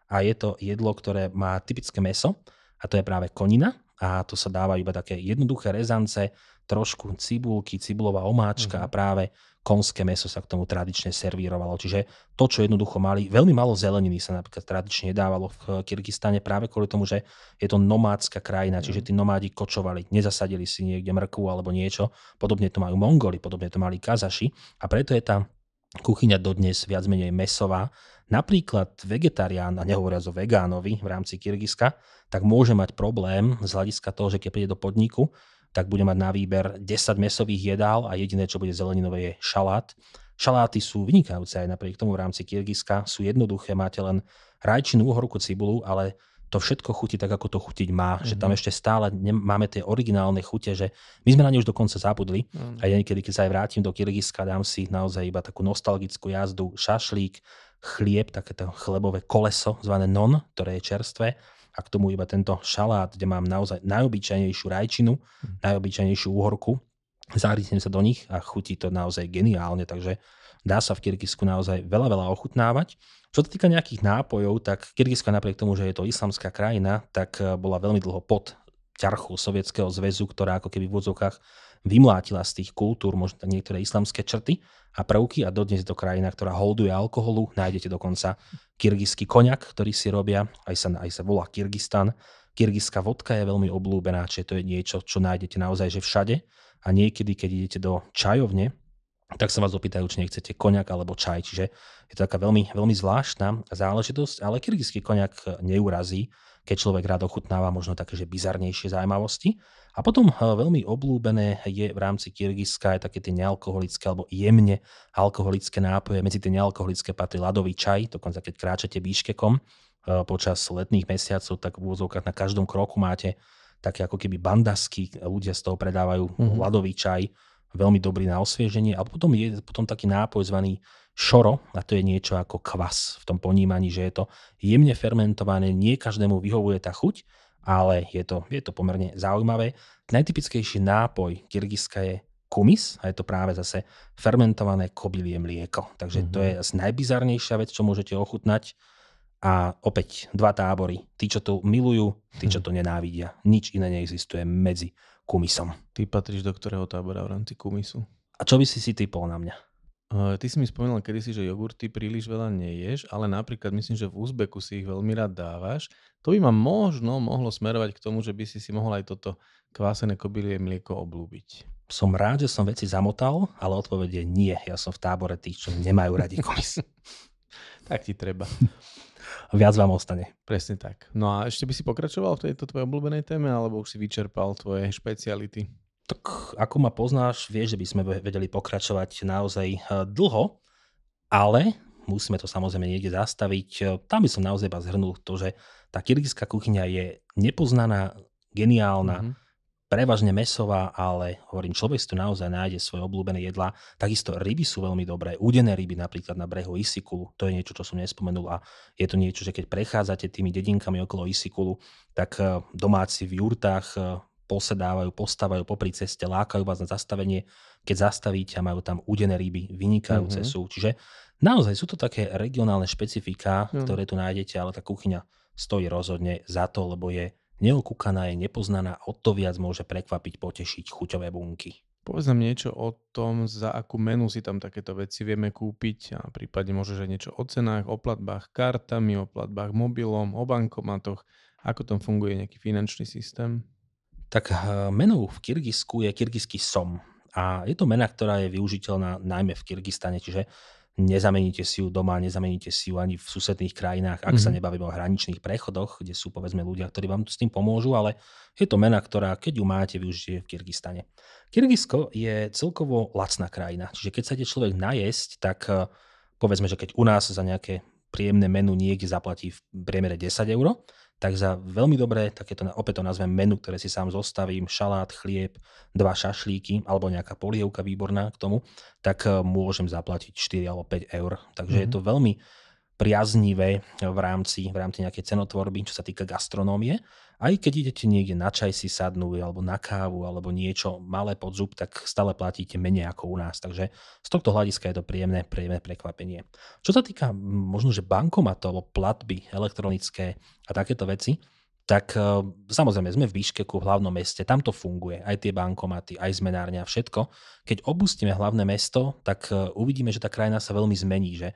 a je to jedlo, ktoré má typické meso a to je práve konina, a to sa dáva iba také jednoduché rezance, trošku cibulky, cibulová omáčka uh-huh. a práve konské meso sa k tomu tradične servírovalo. Čiže to, čo jednoducho mali, veľmi malo zeleniny sa napríklad tradične dávalo v Kyrgyzstane práve kvôli tomu, že je to nomádska krajina, čiže mhm. tí nomádi kočovali, nezasadili si niekde mrkvu alebo niečo. Podobne to majú Mongoli, podobne to mali Kazaši a preto je tá kuchyňa dodnes viac menej mesová. Napríklad vegetarián, a nehovoriac o vegánovi v rámci Kyrgyzska, tak môže mať problém z hľadiska toho, že keď príde do podniku, tak bude mať na výber 10 mesových jedál a jediné, čo bude zeleninové, je šalát. Šaláty sú vynikajúce aj napriek tomu v rámci Kyrgyzska, sú jednoduché, máte len rajčinu, uhorku, cibulu, ale to všetko chutí tak, ako to chutiť má. Mm-hmm. Že tam Mhm. ešte stále ne- máme tie originálne chute, že my sme na ne už dokonca zabudli. Áno. A ja niekedy, keď sa aj vrátim do Kyrgyzska, dám si naozaj iba takú nostalgickú jazdu, šašlík, chlieb, takéto chlebové koleso, zvané non, ktoré je čerstvé a k tomu iba tento šalát, kde mám naozaj najobyčajnejšiu rajčinu, najobyčajnejšiu úhorku. Zarísnem sa do nich a chutí to naozaj geniálne, takže dá sa v Kyrgyzsku naozaj veľa, veľa ochutnávať. Čo sa týka nejakých nápojov, tak Kyrgyzsko napriek tomu, že je to islamská krajina, tak eh, bola veľmi dlho pod ťarchou Sovietskeho zväzu, ktorá ako keby v úvodzovkách vymlátila z tých kultúr možno niektoré islamské črty a prvky a dodnes je to krajina, ktorá holduje alkoholu. Nájdete dokonca kyrgyzský koniak, ktorý si robia, aj sa, aj sa volá Kyrgyzstan. Kyrgyzská vodka je veľmi oblúbená, čiže to je niečo, čo nájdete naozaj že všade. A niekedy, keď idete do čajovne, tak sa vás opýtajú, či nechcete koniak alebo čaj. Čiže je to taká veľmi, veľmi zvláštna záležitosť, ale kyrgyzský koniak neurazí, keď človek rád ochutnáva možno také, že bizarnejšie zaujímavosti. A potom eh, veľmi oblúbené je v rámci Kyrgyzska aj také tie nealkoholické alebo jemne alkoholické nápoje. Medzi tie nealkoholické patrí ľadový čaj, dokonca keď kráčate Bíškekom eh, počas letných mesiacov, tak v úvodzovkách na každom kroku máte také ako keby bandasky, ľudia z toho predávajú Mhm. ľadový čaj, veľmi dobrý na osvieženie. A potom je potom taký nápoj zvaný šoro, a to je niečo ako kvas v tom ponímaní, že je to jemne fermentované, nie každému vyhovuje tá chuť, ale je to, je to pomerne zaujímavé. Najtypickejší nápoj Kyrgyzska je kumis a je to práve zase fermentované kobylie mlieko. Takže to je asi najbizarnejšia vec, čo môžete ochutnať. A opäť dva tábory. Tí, čo to milujú, tí, čo to nenávidia. Nič iné neexistuje medzi kumisom. Ty patríš do ktorého tábora v rámci kumisu? A čo by si si typol na mňa? Uh, ty si mi spomínal kedysi, že jogurty príliš veľa neješ, ale napríklad myslím, že v Uzbeku si ich veľmi rád dávaš. To by ma možno mohlo smerovať k tomu, že by si si mohol aj toto kvásené kobylie mlieko oblúbiť. Som rád, že som veci zamotal, ale odpoveď je nie. Ja som v tábore tých, čo nemajú radi kumis. Tak ti treba. Viac vám ostane. Presne tak. No a ešte by si pokračoval v tejto tvojej obľúbenej téme, alebo už si vyčerpal tvoje špeciality? Tak ako ma poznáš, vieš, že by sme vedeli pokračovať naozaj eh, dlho, ale musíme to samozrejme niekde zastaviť. Eh, Tam by som naozaj iba zhrnul to, že tá kyrgyzská kuchyňa je nepoznaná, geniálna, Mhm. prevažne mesová, ale hovorím, človek si tu naozaj nájde svoje obľúbené jedlá. Takisto ryby sú veľmi dobré. Údené ryby napríklad na brehu Isikulu, to je niečo, čo som nespomenul a je to niečo, že keď prechádzate tými dedinkami okolo Isikulu, tak eh, domáci v jurtách posedávajú, postávajú popri ceste, lákajú vás na zastavenie. Keď zastavíte a majú tam údené ryby, vynikajúce Mhm. sú. Čiže naozaj sú to také regionálne špecifiká, Jo. ktoré tu nájdete, ale tá kuchyňa stojí rozhodne za to, lebo je neokúkaná, je nepoznaná, o to viac môže prekvapiť, potešiť chuťové bunky. Povedz nám niečo o tom, za akú menu si tam takéto veci vieme kúpiť a prípadne môžeš aj niečo o cenách, o platbách kartami, o platbách mobilom, o bankomatoch, ako tam funguje nejaký finančný systém. Tak eh, menou v Kyrgyzsku je kyrgyzský som. A je to mena, ktorá je využiteľná najmä v Kyrgyzstane, čiže nezameníte si ju doma, nezameníte si ju ani v susedných krajinách, ak sa Mhm. nebavíme o hraničných prechodoch, kde sú povedzme ľudia, ktorí vám s tým pomôžu, ale je to mena, ktorá, keď ju máte, využite v Kyrgyzstane. Kyrgyzsko je celkovo lacná krajina, čiže keď sa ide človek najesť, tak eh, povedzme, že keď u nás za nejaké príjemné menu niekde zaplatí v priemere 10 eur, tak za veľmi dobré, takéto, opäť to nazvem menu, ktoré si sám zostavím, šalát, chlieb, dva šašlíky alebo nejaká polievka výborná k tomu, tak eh, môžem zaplatiť 4 alebo 5 eur. Takže je Mhm. to veľmi priaznivé v rámci, v rámci nejakej cenotvorby, čo sa týka gastronómie. Aj keď idete niekde na čaj si sadnúť, alebo na kávu, alebo niečo malé pod zub, tak stále platíte menej ako u nás. Takže z tohto hľadiska je to príjemné, príjemné prekvapenie. Čo sa týka možno, že bankomatov, platby elektronické a takéto veci, tak eh, samozrejme sme v Biškeku, v hlavnom meste, tam to funguje, aj tie bankomaty, aj zmenárňa, všetko. Keď opustíme hlavné mesto, tak eh, uvidíme, že tá krajina sa veľmi zmení, že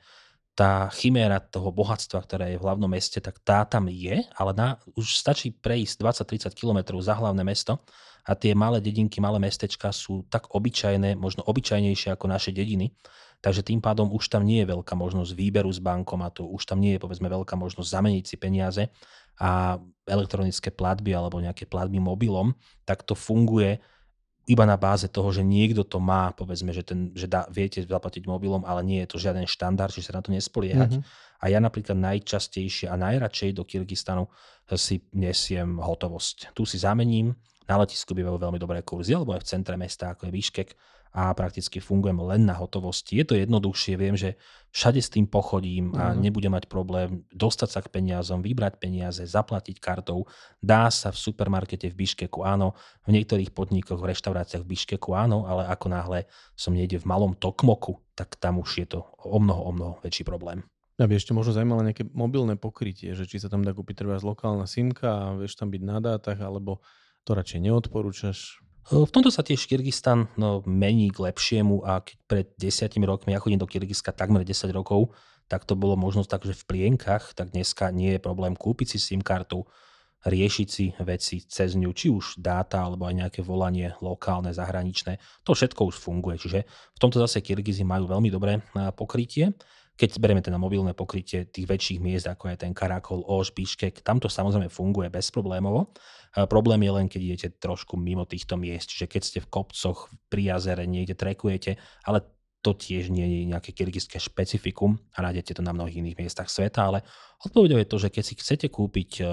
tá chiméra toho bohatstva, ktoré je v hlavnom meste, tak tá tam je, ale na, už stačí prejsť 20-30 km za hlavné mesto a tie malé dedinky, malé mestečka sú tak obyčajné, možno obyčajnejšie ako naše dediny, takže tým pádom už tam nie je veľká možnosť výberu z bankomatu, už tam nie je povedzme veľká možnosť zameniť si peniaze a elektronické platby alebo nejaké platby mobilom, tak to funguje iba na báze toho, že niekto to má, povedzme, že, ten, že dá, viete zaplatiť mobilom, ale nie je to žiaden štandard, čiže sa na to nespoliehať. Mm-hmm. A ja napríklad najčastejšie a najradšej do Kyrgyzstanu si nesiem hotovosť. Tu si zamením, na letisku bývajú veľmi dobré kurzy, alebo aj v centre mesta, ako je Biškek, a prakticky fungujem len na hotovosti. Je to jednoduchšie, viem, že všade s tým pochodím a uh-huh. nebudem mať problém dostať sa k peniazom, vybrať peniaze, zaplatiť kartou. Dá sa v supermarkete v Biškeku, áno, v niektorých podnikoch, v reštauráciách v Biškeku, áno, ale ako náhle som niekde v malom Tokmoku, tak tam už je to o mnoho, o mnoho väčší problém. Ja by ešte možno zaujímalo nejaké mobilné pokrytie, že či sa tam dá kúpiť treba lokálna simka a vieš tam byť na dátach, alebo to radšej neodporúčaš? V tomto sa tiež Kyrgyzstan no, mení k lepšiemu a keď pred desiatimi rokmi, ja chodím do Kyrgyzska takmer 10 rokov, tak to bolo možnosť tak, že v plienkach, tak dneska nie je problém kúpiť si SIM kartu, riešiť si veci cez ňu, či už dáta alebo aj nejaké volanie lokálne, zahraničné. To všetko už funguje, čiže v tomto zase Kyrgyzi majú veľmi dobré pokrytie. Keď berieme teda mobilné pokrytie tých väčších miest, ako je ten Karakol, Oš, Biškek, tam to samozrejme funguje bezproblémovo. Problém je len, keď idete trošku mimo týchto miest, čiže keď ste v kopcoch, pri jazere, niekde trekujete, ale to tiež nie je nejaké kyrgyzské špecifikum a nájdete to na mnohých iných miestach sveta, ale odpovedou je to, že keď si chcete kúpiť e,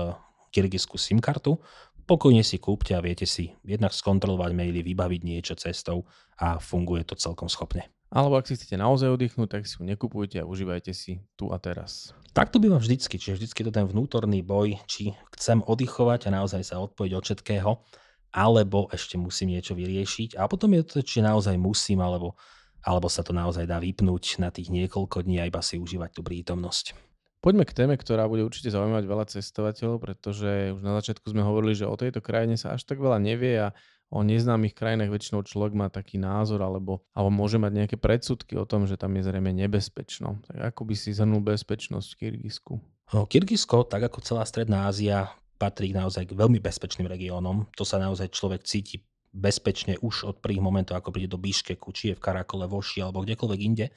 kyrgyzskú SIM kartu, pokojne si kúpte a viete si jednak skontrolovať maily, vybaviť niečo cestou a funguje to celkom schopne. Alebo ak si chcete naozaj oddychnúť, tak si ju nekupujte a užívajte si tu a teraz. Tak to býva vždycky, čiže vždycky je to ten vnútorný boj, či chcem oddychovať a naozaj sa odpojiť od všetkého, alebo ešte musím niečo vyriešiť. A potom je to, či naozaj musím, alebo, alebo sa to naozaj dá vypnúť na tých niekoľko dní a iba si užívať tú prítomnosť. Poďme k téme, ktorá bude určite zaujímať veľa cestovateľov, pretože už na začiatku sme hovorili, že o tejto krajine sa až tak veľa nevie a o neznámych krajinách väčšinou človek má taký názor alebo, alebo môže mať nejaké predsudky o tom, že tam je zrejme nebezpečno. Tak ako by si zhrnul bezpečnosť v Kyrgyzsku? Kyrgyzsko, tak ako celá Stredná Ázia, patrí naozaj k veľmi bezpečným regiónom. To sa naozaj človek cíti bezpečne už od prvých momentov, ako príde do Biškeku, či je v Karakole, Voši alebo kdekoľvek inde.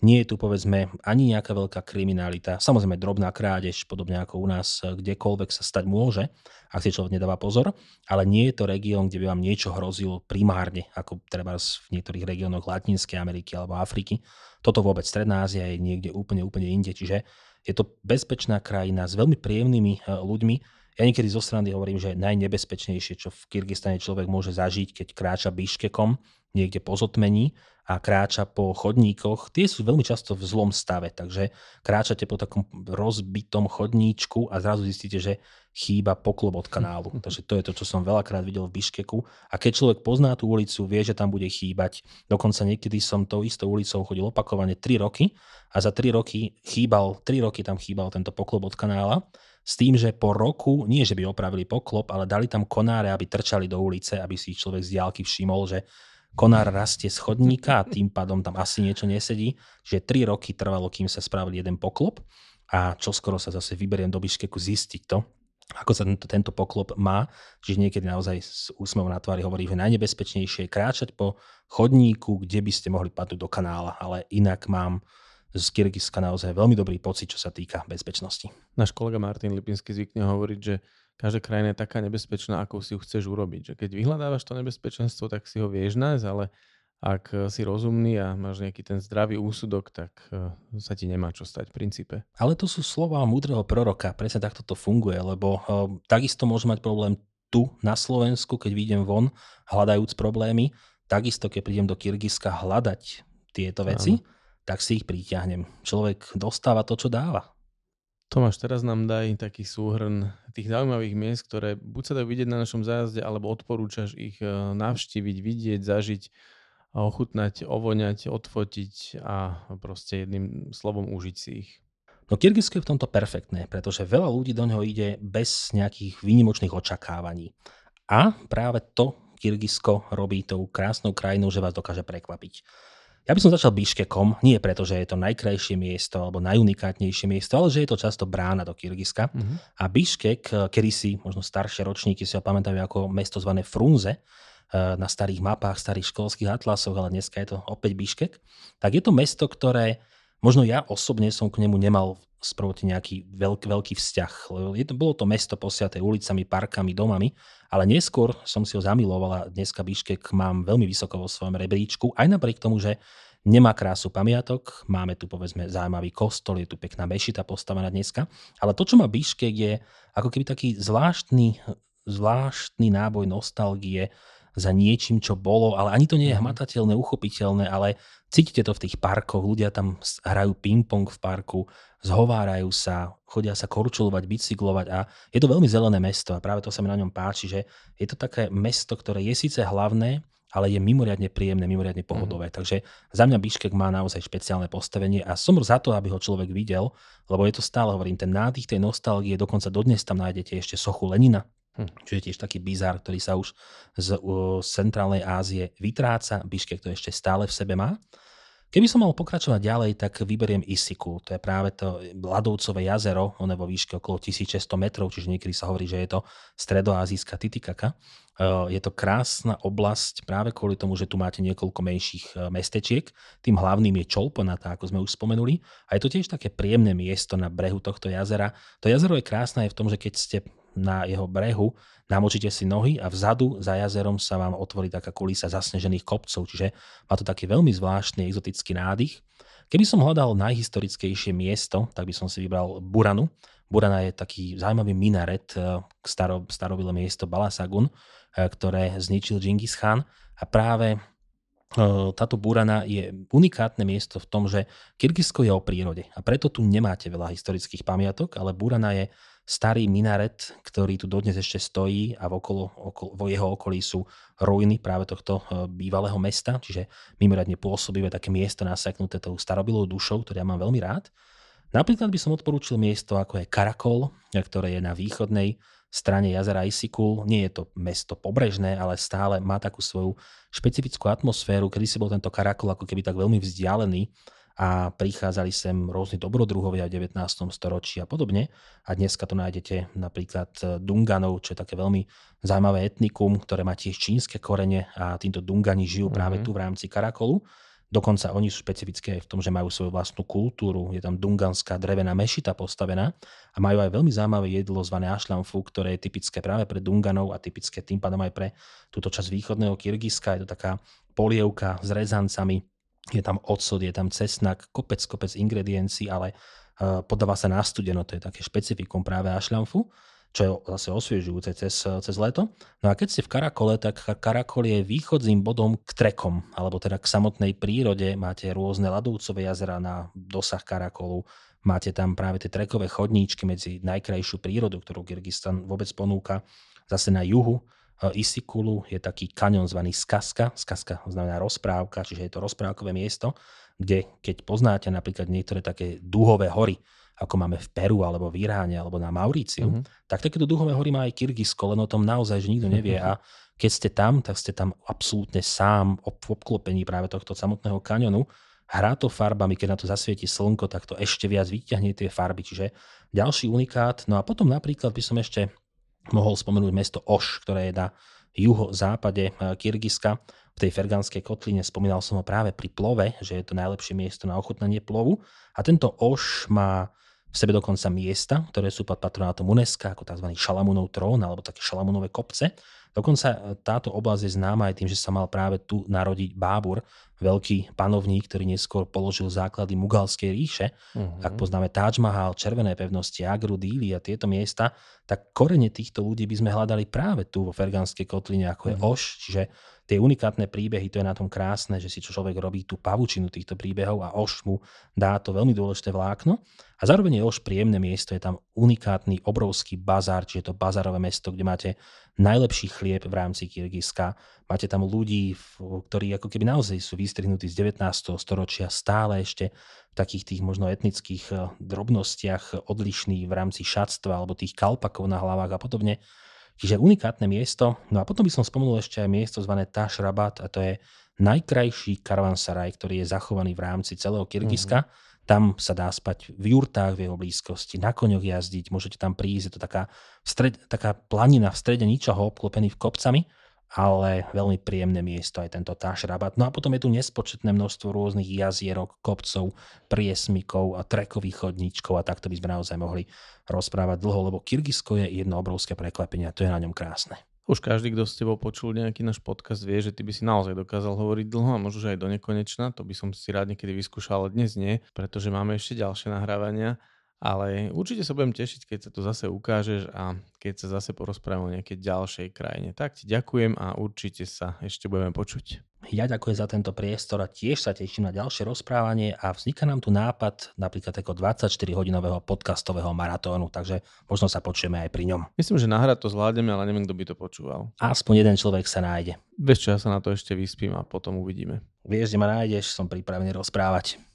Nie je tu povedzme ani nejaká veľká kriminalita. Samozrejme drobná krádež, podobne ako u nás, kdekoľvek sa stať môže, ak si človek nedáva pozor, ale nie je to región, kde by vám niečo hrozilo primárne, ako treba v niektorých regiónoch Latinskej Ameriky alebo Afriky. Toto vôbec Stredná Ázia je niekde úplne, úplne inde, čiže je to bezpečná krajina s veľmi príjemnými eh, ľuďmi. Ja niekedy zo strany hovorím, že najnebezpečnejšie, čo v Kyrgyzstane človek môže zažiť, keď kráča Biškekom, niekde po zotmení a kráča po chodníkoch, tie sú veľmi často v zlom stave, takže kráčate po takom rozbitom chodníčku a zrazu zistíte, že chýba poklop od kanálu. Takže to je to, čo som veľakrát videl v Biškeku. A keď človek pozná tú ulicu, vie, že tam bude chýbať. Dokonca niekedy som tou istou ulicou chodil opakovane 3 roky a za 3 roky chýbal, 3 roky tam chýbal tento poklop od kanála s tým, že po roku, nie že by opravili poklop, ale dali tam konáre, aby trčali do ulice, aby si ich človek z diálky všimol, že konár rastie z chodníka a tým pádom tam asi niečo nesedí. Že 3 roky trvalo, kým sa spravil jeden poklop a čo skoro sa zase vyberiem do Biškeku zistiť to, ako sa tento, tento poklop má. Čiže niekedy naozaj s úsmevom na tvári hovorí, že najnebezpečnejšie je kráčať po chodníku, kde by ste mohli padnúť do kanála, ale inak mám z Kyrgyzska naozaj veľmi dobrý pocit, čo sa týka bezpečnosti. Náš kolega Martin Lipinský zvykne hovoriť, že každá krajina je taká nebezpečná, ako si ju chceš urobiť. Že keď vyhľadávaš to nebezpečenstvo, tak si ho vieš nájsť, ale ak si rozumný a máš nejaký ten zdravý úsudok, tak e, sa ti nemá čo stať v princípe. Ale to sú slova múdreho proroka, presne takto to funguje, lebo uh, takisto môže mať problém tu na Slovensku, keď vyjdem von hľadajúc problémy, takisto keď prídem do Kyrgyzska hľadať tieto veci, Áno. tak si ich priťahnem. Človek dostáva to, čo dáva. Tomáš, teraz nám daj taký súhrn tých zaujímavých miest, ktoré buď sa dajú vidieť na našom zájazde, alebo odporúčaš ich e, navštíviť, vidieť, zažiť, ochutnať, ovoňať, odfotiť a proste jedným slovom užiť si ich. No Kyrgyzsko je v tomto perfektné, pretože veľa ľudí do neho ide bez nejakých výnimočných očakávaní. A práve to Kyrgyzsko robí tou krásnou krajinou, že vás dokáže prekvapiť. Ja by som začal Biškekom, nie preto, že je to najkrajšie miesto alebo najunikátnejšie miesto, ale že je to často brána do Kyrgyzska. Mm-hmm. A Biškek, eh, kedysi, možno staršie ročníky si ho pamätajú ako mesto zvané Frunze, eh, na starých mapách, starých školských atlasoch, ale dneska je to opäť Biškek, tak je to mesto, ktoré možno ja osobne som k nemu nemal sproti nejaký veľk, veľký vzťah. Bolo to mesto posiaté ulicami, parkami, domami, ale neskôr som si ho zamiloval a dneska Biškek mám veľmi vysoko vo svojom rebríčku, aj napriek tomu, že nemá krásu pamiatok, máme tu povedzme zaujímavý kostol, je tu pekná mešita postavená dneska, ale to, čo má Biškek je ako keby taký zvláštny, zvláštny náboj nostalgie za niečím, čo bolo, ale ani to nie je mhm. hmatateľné, uchopiteľné, ale cítite to v tých parkoch, ľudia tam hrajú ping-pong v parku, zhovárajú sa, chodia sa korčulovať, bicyklovať a je to veľmi zelené mesto a práve to sa mi na ňom páči, že je to také mesto, ktoré je síce hlavné, ale je mimoriadne príjemné, mimoriadne pohodové. Mm. Takže za mňa Biškek má naozaj špeciálne postavenie a som za to, aby ho človek videl, lebo je to stále, hovorím, ten nádych tej nostalgie, dokonca dodnes tam nájdete ešte sochu Lenina, hm. čo je tiež taký bizár, ktorý sa už z uh, centrálnej Ázie vytráca. Biškek to ešte stále v sebe má. Keby som mal pokračovať ďalej, tak vyberiem Isiku. To je práve to Ladovcové jazero, ono vo výške okolo 1600 metrov, čiže niekedy sa hovorí, že je to stredoazijská Titikaka. Je to krásna oblasť práve kvôli tomu, že tu máte niekoľko menších e, mestečiek. Tým hlavným je Čolponata, ako sme už spomenuli. A je to tiež také príjemné miesto na brehu tohto jazera. To jazero je krásne aj v tom, že keď ste na jeho brehu, namočíte si nohy a vzadu za jazerom sa vám otvorí taká kulisa zasnežených kopcov, čiže má to taký veľmi zvláštny exotický nádych. Keby som hľadal najhistorickejšie miesto, tak by som si vybral Buranu. Burana je taký zaujímavý minaret, e, staro, starobilé miesto Balasagun, e, ktoré zničil Genghis Khan a práve e, táto Burana je unikátne miesto v tom, že Kyrgyzsko je o prírode a preto tu nemáte veľa historických pamiatok, ale Burana je starý minaret, ktorý tu dodnes ešte stojí a v okolo, okolo, vo jeho okolí sú ruiny práve tohto e, bývalého mesta, čiže mimoriadne pôsobivé také miesto naseknuté tou starobilou dušou, ktoré ja mám veľmi rád. Napríklad by som odporúčil miesto ako je Karakol, ktoré je na východnej strane jazera Isikul. Nie je to mesto pobrežné, ale stále má takú svoju špecifickú atmosféru, kedy si bol tento Karakol ako keby tak veľmi vzdialený a prichádzali sem rôzni dobrodruhovia v 19. storočí a podobne. A dneska to nájdete napríklad e, Dunganov, čo je také veľmi zaujímavé etnikum, ktoré má tiež čínske korene a týmto Dungani žijú mm-hmm. práve tu v rámci Karakolu. Dokonca oni sú špecifické v tom, že majú svoju vlastnú kultúru. Je tam dunganská drevená mešita postavená a majú aj veľmi zaujímavé jedlo zvané ašlamfu, ktoré je typické práve pre Dunganov a typické tým pádom aj pre túto časť východného Kyrgyzska. Je to taká polievka s rezancami, je tam odsud, je tam cesnak, kopec, kopec ingrediencií, ale uh, podáva sa na studeno, to je také špecifikum práve ašľamfu, čo je zase osviežujúce cez, cez leto. No a keď ste v Karakole, tak Karakol je východzím bodom k trekom, alebo teda k samotnej prírode. Máte rôzne ladovcové jazera na dosah Karakolu, máte tam práve tie trekové chodníčky medzi najkrajšiu prírodu, ktorú Kyrgyzstan vôbec ponúka. Zase na juhu Isikulu je taký kanion zvaný Skaska. Skaska znamená rozprávka, čiže je to rozprávkové miesto, kde keď poznáte napríklad niektoré také dúhové hory, ako máme v Peru alebo v Iráne alebo na Mauríciu, mm-hmm. tak takéto dúhové hory má aj Kyrgyzsko, len o tom naozaj, že nikto nevie. A keď ste tam, tak ste tam absolútne sám v obklopení práve tohto samotného kanionu. Hrá to farbami, keď na to zasvieti slnko, tak to ešte viac vyťahne tie farby. Čiže ďalší unikát. No a potom napríklad by som ešte mohol spomenúť mesto Oš, ktoré je na juho-západe eh, Kyrgyzska. V tej Ferganskej kotline spomínal som ho práve pri plove, že je to najlepšie miesto na ochutnanie plovu. A tento Oš má v sebe dokonca miesta, ktoré sú pod patronátom UNESCO, ako tzv. Šalamúnov trón alebo také Šalamúnové kopce. Dokonca e, táto oblasť je známa aj tým, že sa mal práve tu narodiť Bábur, veľký panovník, ktorý neskôr položil základy Mugalskej ríše. Uh-huh. Ak poznáme Taj Mahal, Červené pevnosti, Agru, Díly a tieto miesta, tak korene týchto ľudí by sme hľadali práve tu vo Ferganskej kotline, ako je uh-huh. Oš, čiže tie unikátne príbehy, to je na tom krásne, že si človek robí tú pavučinu týchto príbehov a Oš mu dá to veľmi dôležité vlákno. A zároveň je Oš príjemné miesto, je tam unikátny obrovský bazár, čiže to bazárové mesto, kde máte najlepší chlieb v rámci Kyrgyzska. Máte tam ľudí, ktorí ako keby naozaj sú vystrihnutí z 19. storočia, stále ešte v takých tých možno etnických eh, drobnostiach odlišní v rámci šatstva alebo tých kalpakov na hlavách a podobne. Čiže unikátne miesto. No a potom by som spomenul ešte aj miesto zvané Tash Rabat a to je najkrajší karavansaraj, ktorý je zachovaný v rámci celého Kyrgyzska. Mm-hmm. Tam sa dá spať v jurtách v jeho blízkosti, na koňoch jazdiť, môžete tam prísť, je to taká, stred, taká planina v strede ničoho, obklopený v kopcami ale veľmi príjemné miesto aj tento Tášrabat. No a potom je tu nespočetné množstvo rôznych jazierok, kopcov, priesmikov a trekových chodníčkov a takto by sme naozaj mohli rozprávať dlho, lebo Kyrgyzsko je jedno obrovské prekvapenie a to je na ňom krásne. Už každý, kto s tebou počul nejaký náš podcast, vie, že ty by si naozaj dokázal hovoriť dlho a možno aj do nekonečna. To by som si rád niekedy vyskúšal, ale dnes nie, pretože máme ešte ďalšie nahrávania ale určite sa budem tešiť, keď sa tu zase ukážeš a keď sa zase porozprávame o nejakej ďalšej krajine. Tak ti ďakujem a určite sa ešte budeme počuť. Ja ďakujem za tento priestor a tiež sa teším na ďalšie rozprávanie a vzniká nám tu nápad napríklad ako 24-hodinového podcastového maratónu, takže možno sa počujeme aj pri ňom. Myslím, že nahrať to zvládneme, ale neviem, kto by to počúval. Aspoň jeden človek sa nájde. Vieš čo, ja sa na to ešte vyspím a potom uvidíme. Vieš, kde ma nájdeš, som pripravený rozprávať.